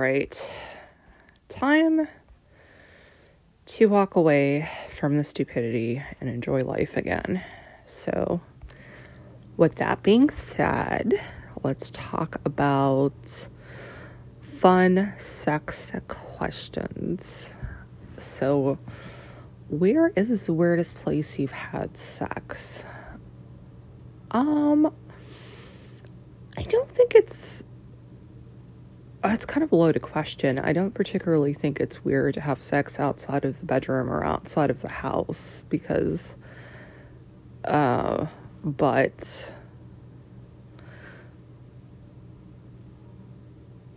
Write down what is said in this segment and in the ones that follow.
right. Time to walk away from the stupidity and enjoy life again. So, with that being said, let's talk about fun sex questions. So, where is the weirdest place you've had sex? Um, I don't think it's. It's kind of a loaded question. I don't particularly think it's weird to have sex outside of the bedroom or outside of the house because, uh, but.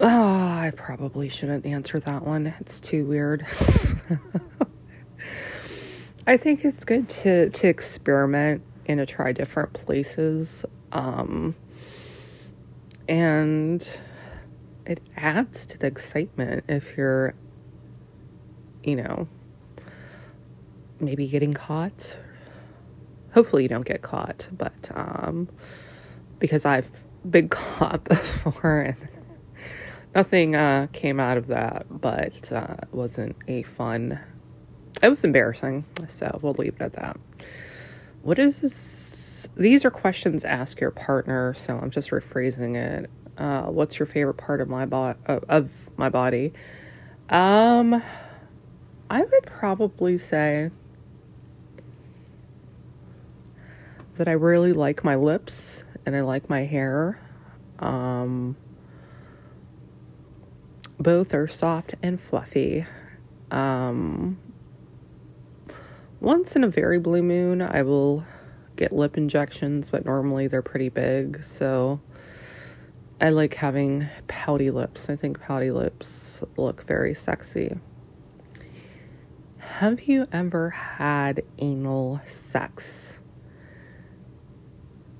Oh, I probably shouldn't answer that one. It's too weird. I think it's good to to experiment and to try different places. Um, and it adds to the excitement if you're, you know, maybe getting caught. Hopefully, you don't get caught, but um, because I've been caught before and nothing uh, came out of that, but uh, it wasn't a fun it was embarrassing, so we'll leave it at that. What is this? These are questions ask your partner, so I'm just rephrasing it. Uh, what's your favorite part of my body? Of my body? Um, I would probably say that I really like my lips and I like my hair. Um, both are soft and fluffy. Um, once in a very blue moon, I will get lip injections, but normally they're pretty big. So I like having pouty lips. I think pouty lips look very sexy. Have you ever had anal sex?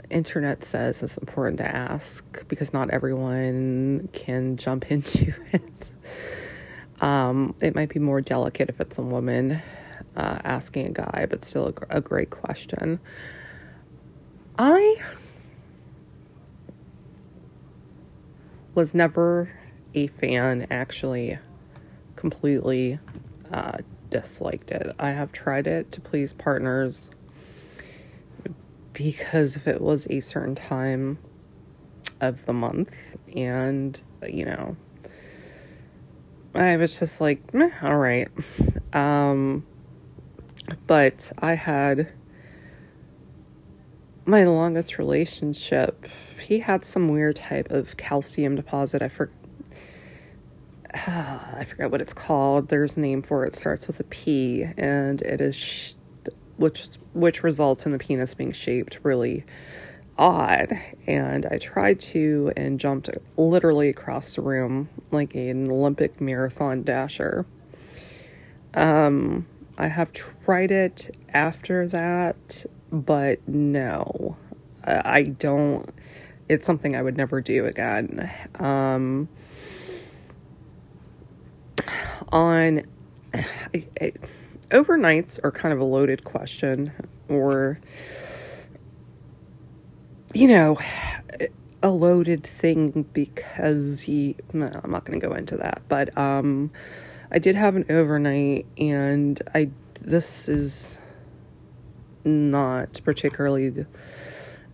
Internet says it's important to ask because not everyone can jump into it. Um, it might be more delicate if it's a woman uh, asking a guy, but still a, a great question. I was never a fan, actually, completely uh, disliked it. I have tried it to please partners because if it was a certain time of the month, and you know, I was just like, all right. Um, but I had my longest relationship. He had some weird type of calcium deposit. I forget. I forget what it's called. There's a name for it. it. Starts with a P, and it is sh- which which results in the penis being shaped really odd. And I tried to and jumped literally across the room like an Olympic marathon dasher. Um, I have tried it after that, but no, I don't. It's something I would never do again. Um, on I, I, overnights are kind of a loaded question, or you know, a loaded thing because he. I'm not going to go into that, but um I did have an overnight, and I this is not particularly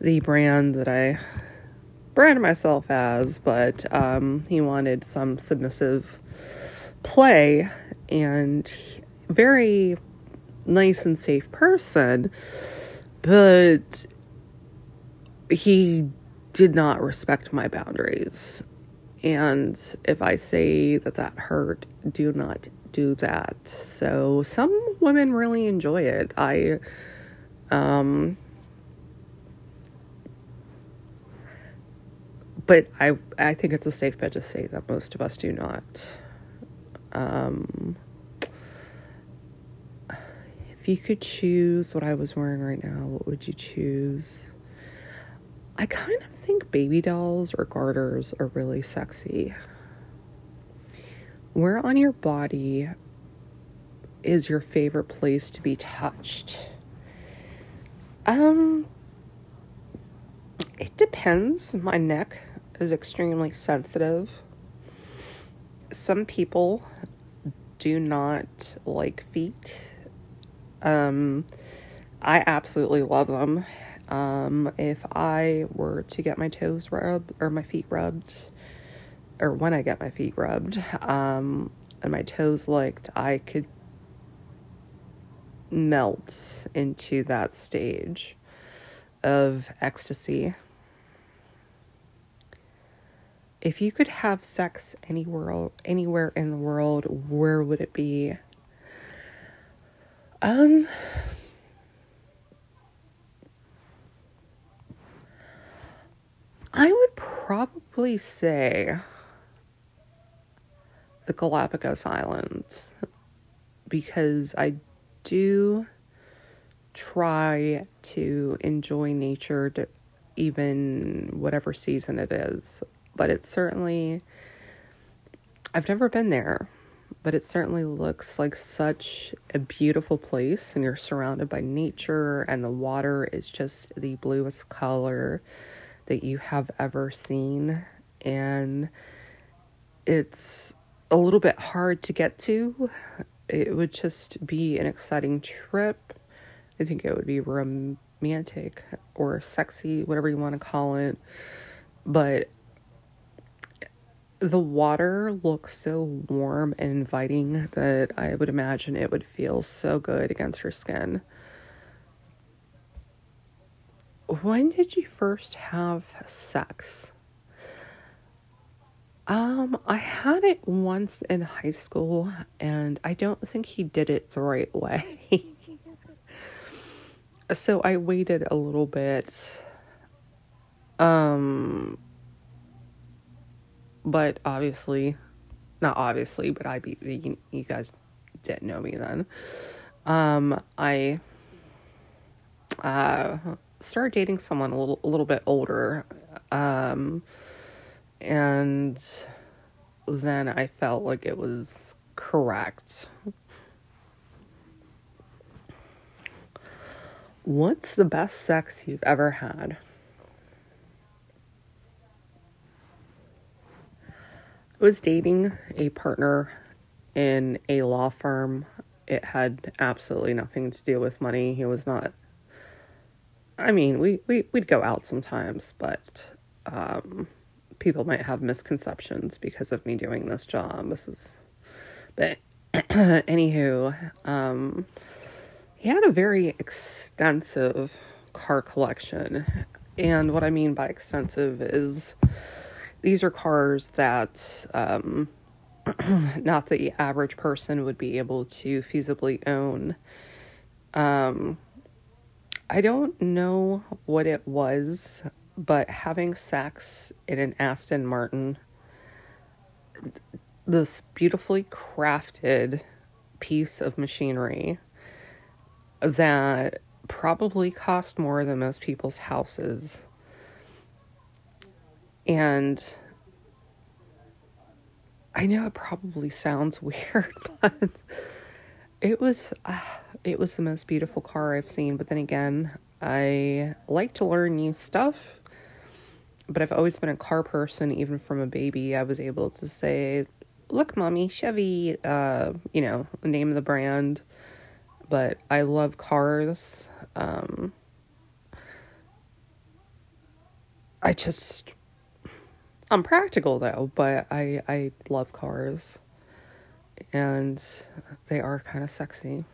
the brand that I brand myself as, but um, he wanted some submissive play and very nice and safe person, but he did not respect my boundaries. And if I say that that hurt, do not do that. So some women really enjoy it. I, um, but I I think it's a safe bet to say that most of us do not. Um, if you could choose what I was wearing right now, what would you choose? I kind of think baby dolls or garters are really sexy. Where on your body is your favorite place to be touched? Um, it depends. My neck is extremely sensitive. some people do not like feet. Um, I absolutely love them. Um, if I were to get my toes rubbed or my feet rubbed, or when I get my feet rubbed, um, and my toes licked, I could melt into that stage of ecstasy. If you could have sex anywhere anywhere in the world, where would it be? Um I would probably say the Galapagos Islands because I do try to enjoy nature to even whatever season it is. But it's certainly, I've never been there, but it certainly looks like such a beautiful place, and you're surrounded by nature, and the water is just the bluest color that you have ever seen. And it's a little bit hard to get to. It would just be an exciting trip. I think it would be romantic or sexy, whatever you want to call it. But the water looks so warm and inviting that I would imagine it would feel so good against your skin. When did you first have sex? Um, I had it once in high school, and I don't think he did it the right way. so I waited a little bit. Um, but obviously, not obviously, but I be you, guys didn't know me then. Um, I uh started dating someone a little a little bit older, um, and then I felt like it was correct. What's the best sex you've ever had? Was dating a partner in a law firm. It had absolutely nothing to do with money. He was not I mean, we, we, we'd go out sometimes, but um, people might have misconceptions because of me doing this job. This is, but anywho, um, he had a very extensive car collection. And what I mean by extensive is these are cars that um, not the average person would be able to feasibly own. Um, I don't know what it was, but having sex in an Aston Martin, this beautifully crafted piece of machinery that probably cost more than most people's houses. And I know it probably sounds weird, but it was uh, it was the most beautiful car I've seen, but then again, I like to learn new stuff. But I've always been a car person, even from a baby. I was able to say, "Look, mommy, Chevy," uh, you know, the name of the brand. But I love cars. Um, I just, I'm practical though, but I I love cars, and they are kind of sexy.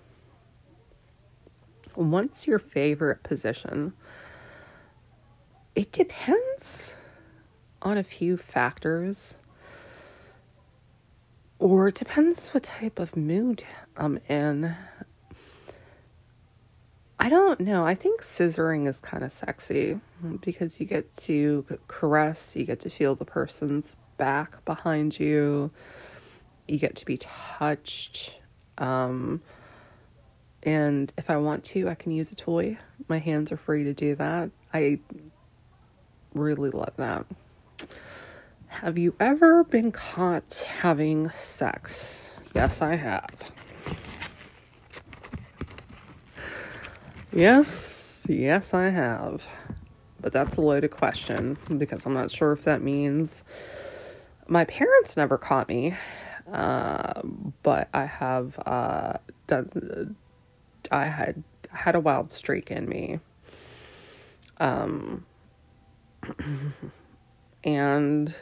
What's your favorite position? It depends on a few factors. Or it depends what type of mood I'm in. I don't know. I think scissoring is kind of sexy because you get to caress, you get to feel the person's back behind you, you get to be touched. Um, and if I want to, I can use a toy. My hands are free to do that. I really love that. Have you ever been caught having sex? Yes, I have. Yes, yes, I have. But that's a loaded question because I'm not sure if that means My parents never caught me, uh, but I have uh, done. I had had a wild streak in me. Um, and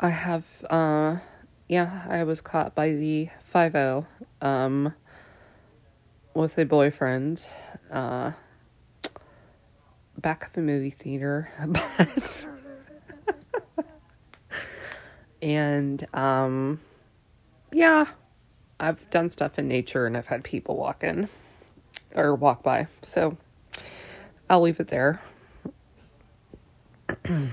I have, uh, yeah, I was caught by the 5 um, with a boyfriend, uh, back at the movie theater, but, and, um, yeah, I've done stuff in nature and I've had people walk in or walk by, so I'll leave it there.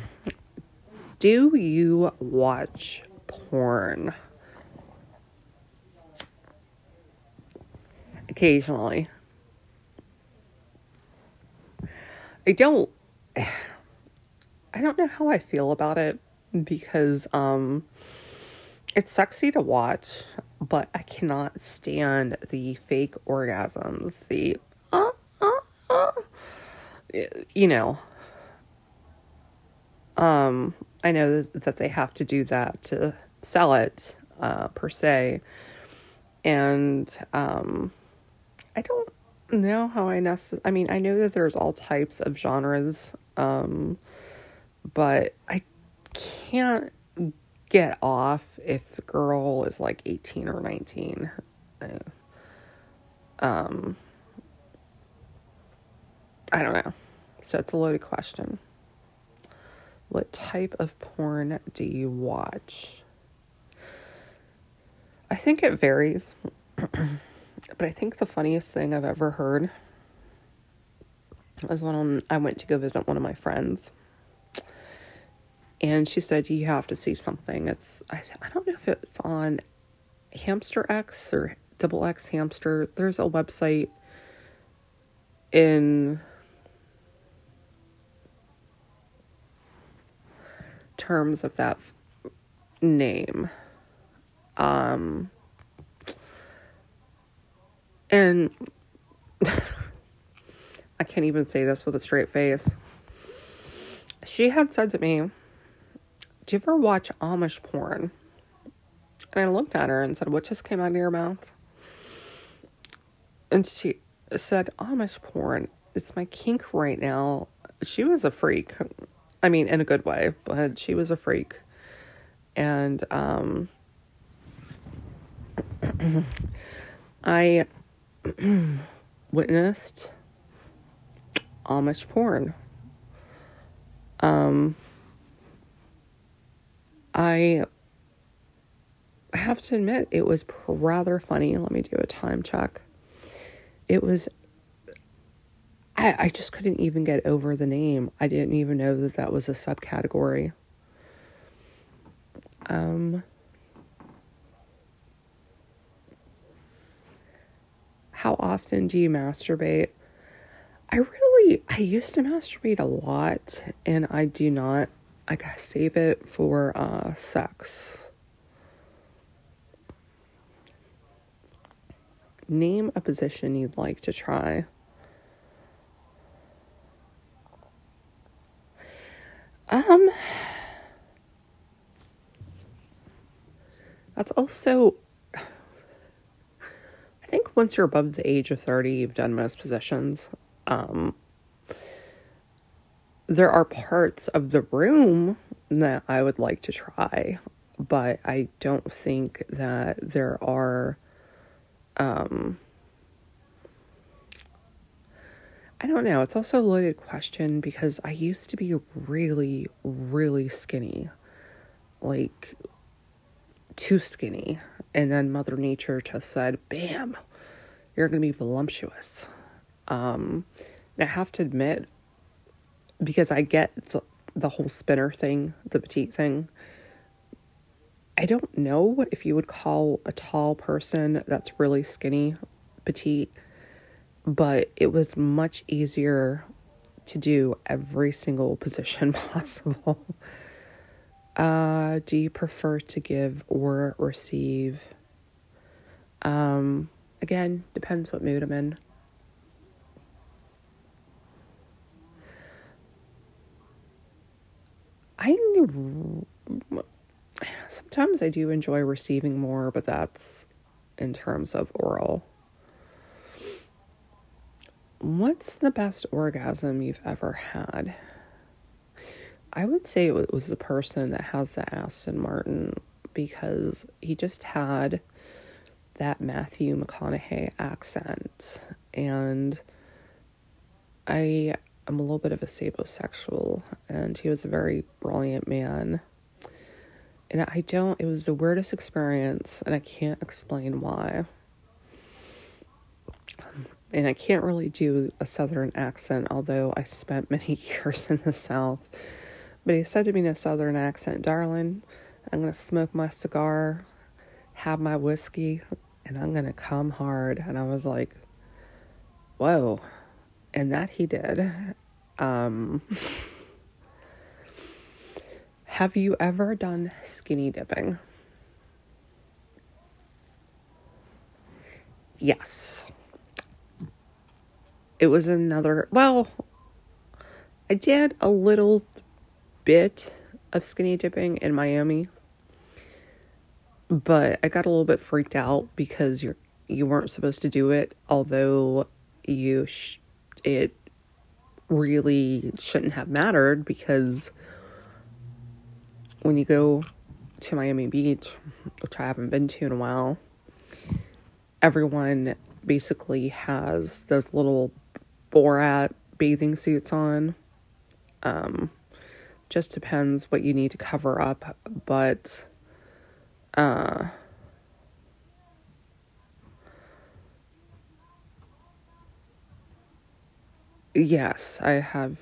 Do you watch porn? Occasionally. I don't I don't know how I feel about it because um it's sexy to watch, but I cannot stand the fake orgasms, the uh, uh, uh, you know. Um I know that they have to do that to sell it, uh, per se. And um, I don't know how I necessarily, I mean, I know that there's all types of genres, um, but I can't get off if the girl is like 18 or 19. Uh, um, I don't know. So it's a loaded question. What type of porn do you watch? I think it varies. but I think the funniest thing I've ever heard was when I went to go visit one of my friends. And she said, You have to see something. It's, I, I don't know if it's on Hamster X or Double X Hamster. There's a website in terms of that name. Um, and I can't even say this with a straight face. She had said to me, Do you ever watch Amish porn? And I looked at her and said, What just came out of your mouth? And she said, Amish porn. It's my kink right now. She was a freak. I mean, in a good way, but she was a freak. And um, I witnessed Amish porn. Um, I have to admit, it was rather funny. Let me do a time check. It was I, I just couldn't even get over the name. I didn't even know that that was a subcategory. Um, how often do you masturbate? I really, I used to masturbate a lot, and I do not. I gotta save it for uh, sex. Name a position you'd like to try. Um, that's also, I think once you're above the age of 30, you've done most positions. Um, there are parts of the room that I would like to try, but I don't think that there are, um, I don't know. It's also a loaded question because I used to be really, really skinny. Like, too skinny. And then Mother Nature just said, bam, you're going to be voluptuous. Um, I have to admit, because I get the, the whole spinner thing, the petite thing. I don't know if you would call a tall person that's really skinny petite but it was much easier to do every single position possible. Uh, do you prefer to give or receive? Um, again, depends what mood I'm in. I sometimes I do enjoy receiving more, but that's in terms of oral. What's the best orgasm you've ever had? I would say it was the person that has the Aston Martin because he just had that Matthew McConaughey accent. And I am a little bit of a sapiosexual, and he was a very brilliant man. And I don't, it was the weirdest experience, and I can't explain why. And I can't really do a southern accent, although I spent many years in the South but he said to me in a southern accent, Darling, I'm going to smoke my cigar, have my whiskey, and I'm going to come hard. And I was like, Whoa. And that he did. Um, have you ever done skinny dipping? Yes. It was another, well, I did a little bit of skinny dipping in Miami, but I got a little bit freaked out because you're you weren't supposed to do it, although you sh- it really shouldn't have mattered because when you go to Miami Beach, which I haven't been to in a while, everyone basically has those little Borat bathing suits on. Um, just depends what you need to cover up, but uh yes, I have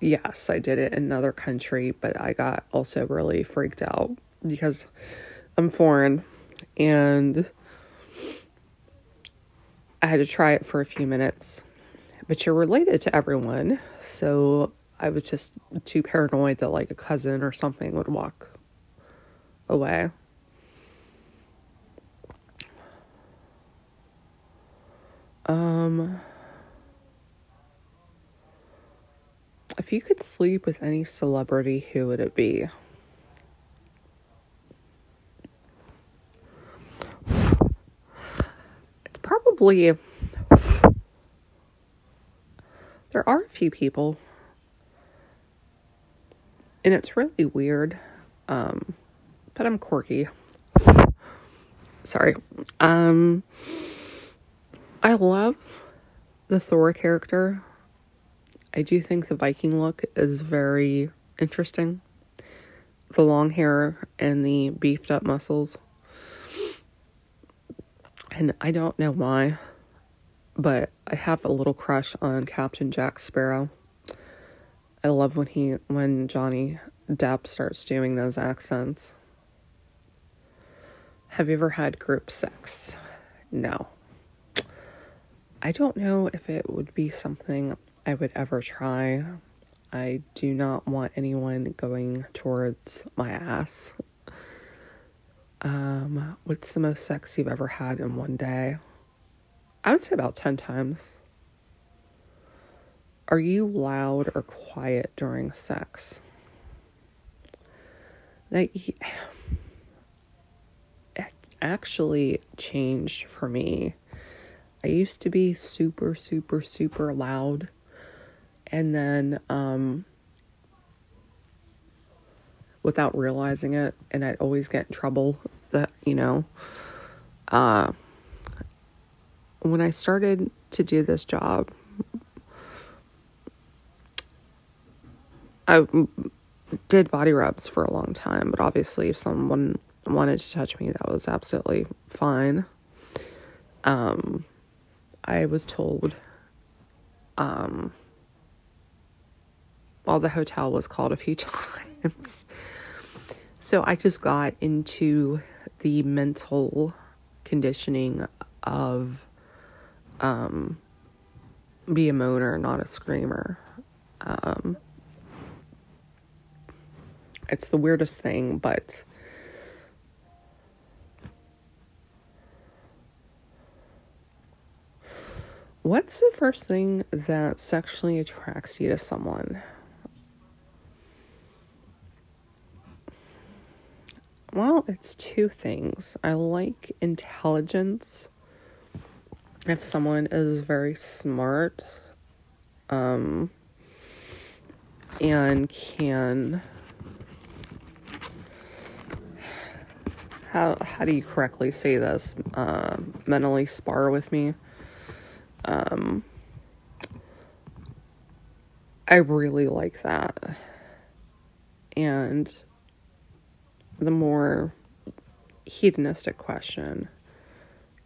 yes, I did it in another country, but I got also really freaked out because I'm foreign and I had to try it for a few minutes but you're related to everyone. So I was just too paranoid that like a cousin or something would walk away. Um, if you could sleep with any celebrity, who would it be? It's probably there are a few people, and it's really weird, um, but I'm quirky. Sorry. Um, I love the Thor character. I do think the Viking look is very interesting. The long hair and the beefed up muscles. And I don't know why but I have a little crush on Captain Jack Sparrow. I love when he when Johnny Depp starts doing those accents. Have you ever had group sex? No. I don't know if it would be something I would ever try. I do not want anyone going towards my ass. Um, what's the most sex you've ever had in one day? I would say about 10 times. Are you loud or quiet during sex? That actually changed for me. I used to be super, super, super loud. And then, um, without realizing it, and I'd always get in trouble that, you know, uh, when I started to do this job, I did body rubs for a long time, but obviously, if someone wanted to touch me, that was absolutely fine. Um, I was told, um, while the hotel was called a few times. So I just got into the mental conditioning of um, be a moaner, not a screamer. Um, it's the weirdest thing, but What's the first thing that sexually attracts you to someone? Well, it's two things. I like intelligence. If someone is very smart, um, and can how how do you correctly say this? Uh, mentally spar with me. Um, I really like that, and the more hedonistic question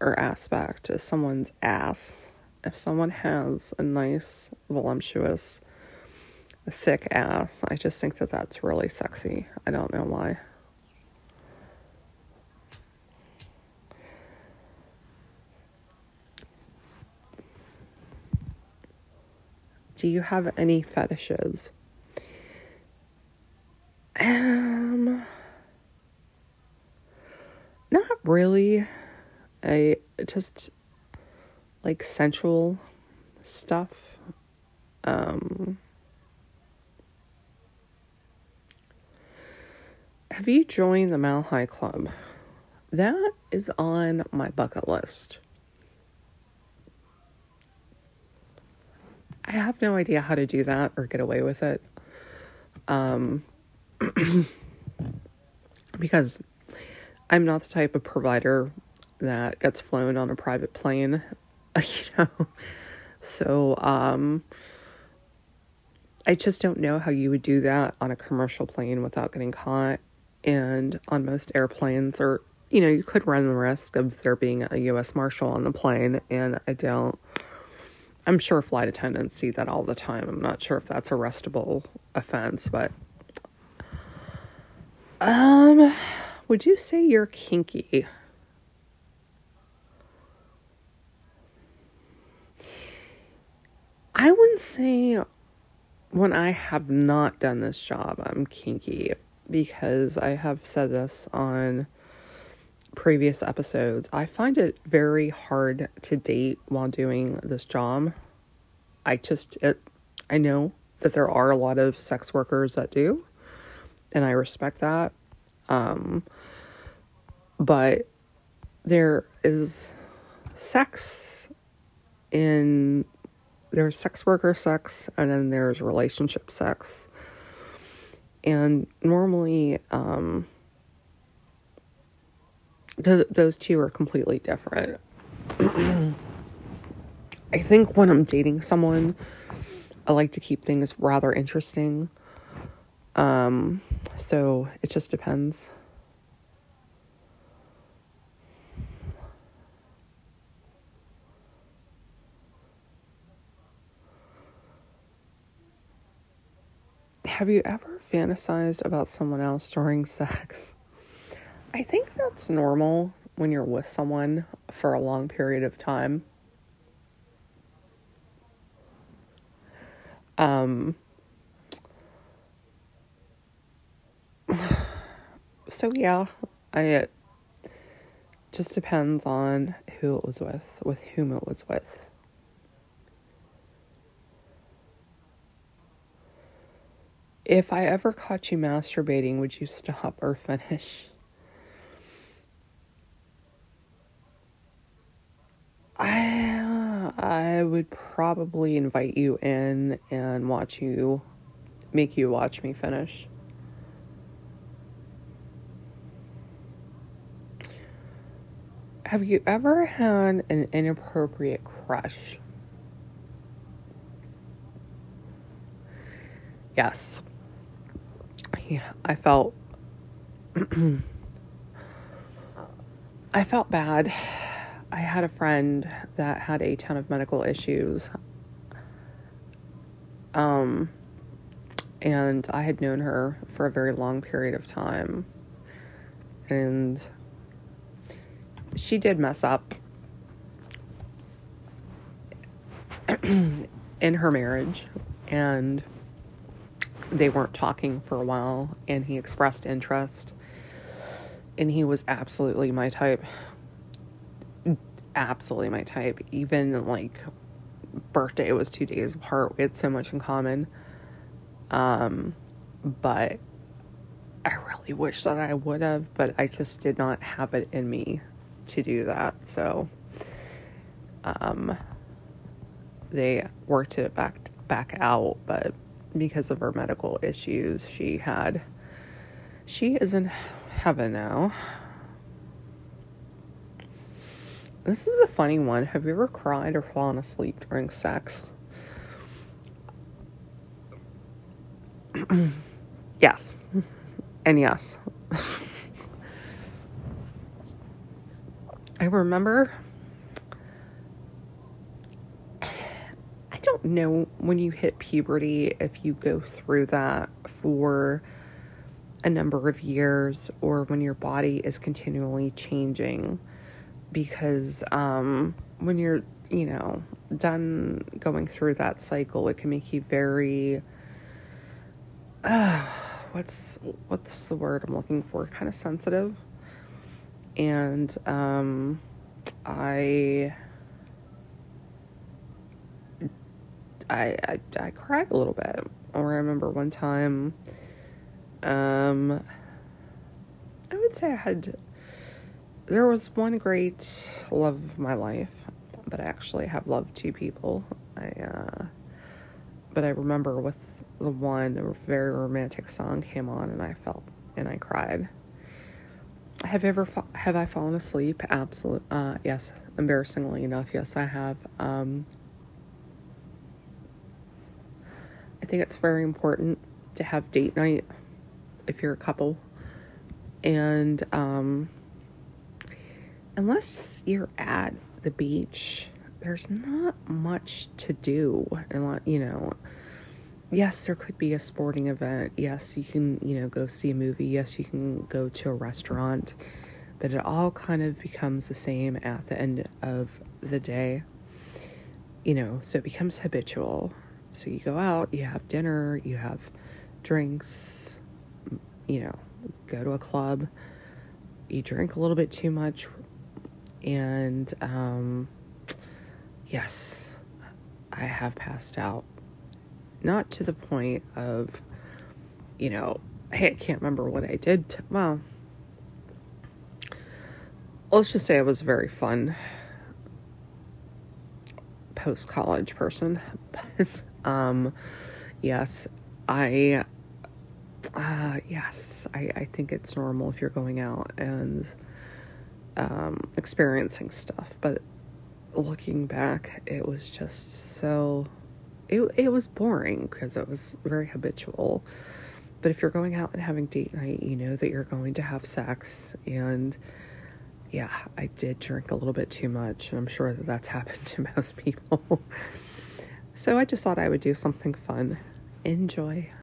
or aspect is someone's ass. If someone has a nice, voluptuous, thick ass, I just think that that's really sexy. I don't know why. Do you have any fetishes? Um, not really. I just like sensual stuff. Um, have you joined the Mile High Club? That is on my bucket list. I have no idea how to do that or get away with it. Um, because I'm not the type of provider that gets flown on a private plane, you know. So, um, I just don't know how you would do that on a commercial plane without getting caught. And on most airplanes, or, you know, you could run the risk of there being a U.S. Marshal on the plane, and I don't. I'm sure flight attendants see that all the time. I'm not sure if that's a arrestable offense, but um would you say you're kinky? I wouldn't say when I have not done this job, I'm kinky because I have said this on previous episodes, I find it very hard to date while doing this job. I just it I know that there are a lot of sex workers that do, and I respect that. Um, but there is sex in there's sex worker sex and then there's relationship sex. And normally um th- those two are completely different. I think when I'm dating someone, I like to keep things rather interesting. Um, so it just depends. Have you ever fantasized about someone else during sex? I think that's normal when you're with someone for a long period of time. Um, so yeah, I it just depends on who it was with, with whom it was with. If I ever caught you masturbating, would you stop or finish? I I would probably invite you in and watch you make you watch me finish. Have you ever had an inappropriate crush? Yes. Yeah, I felt I felt bad I had a friend that had a ton of medical issues. Um, and I had known her for a very long period of time. And she did mess up in her marriage. And they weren't talking for a while. And he expressed interest. And he was absolutely my type absolutely my type. Even like birthday was two days apart. We had so much in common. Um, but I really wish that I would have, but I just did not have it in me to do that. So, um, they worked it back back out, but because of her medical issues, she had she is in heaven now. This is a funny one. Have you ever cried or fallen asleep during sex? yes. And yes. I remember I know when you hit puberty if you go through that for a number of years or when your body is continually changing because um, when you're you know done going through that cycle it can make you very uh, what's what's the word i'm looking for? Kind of sensitive. And um, I, I i i cried a little bit or i remember one time um i would say i had there was one great love of my life, but I actually have loved two people. I, uh, but I remember with the one, a very romantic song came on, and I felt and I cried. Have ever fa- have I fallen asleep? Absolutely. Uh, yes. Embarrassingly enough, yes, I have. Um, I think it's very important to have date night if you're a couple, and um, unless you're at the beach, there's not much to do. And you know, yes, there could be a sporting event. Yes, you can, you know, go see a movie. Yes, you can go to a restaurant. But it all kind of becomes the same at the end of the day. You know, so it becomes habitual. So you go out, you have dinner, you have drinks, you know, go to a club, you drink a little bit too much, and um, yes, I have passed out. Not to the point of, you know, hey, I can't remember what I did. To, well, let's just say I was a very fun post college person. But, um, yes, I, uh, yes, I, I think it's normal if you're going out and um, experiencing stuff. But looking back, it was just so it it was boring because it was very habitual. But if you're going out and having date night, you know that you're going to have sex and yeah, I did drink a little bit too much, and I'm sure that that's happened to most people. So I just thought I would do something fun. Enjoy.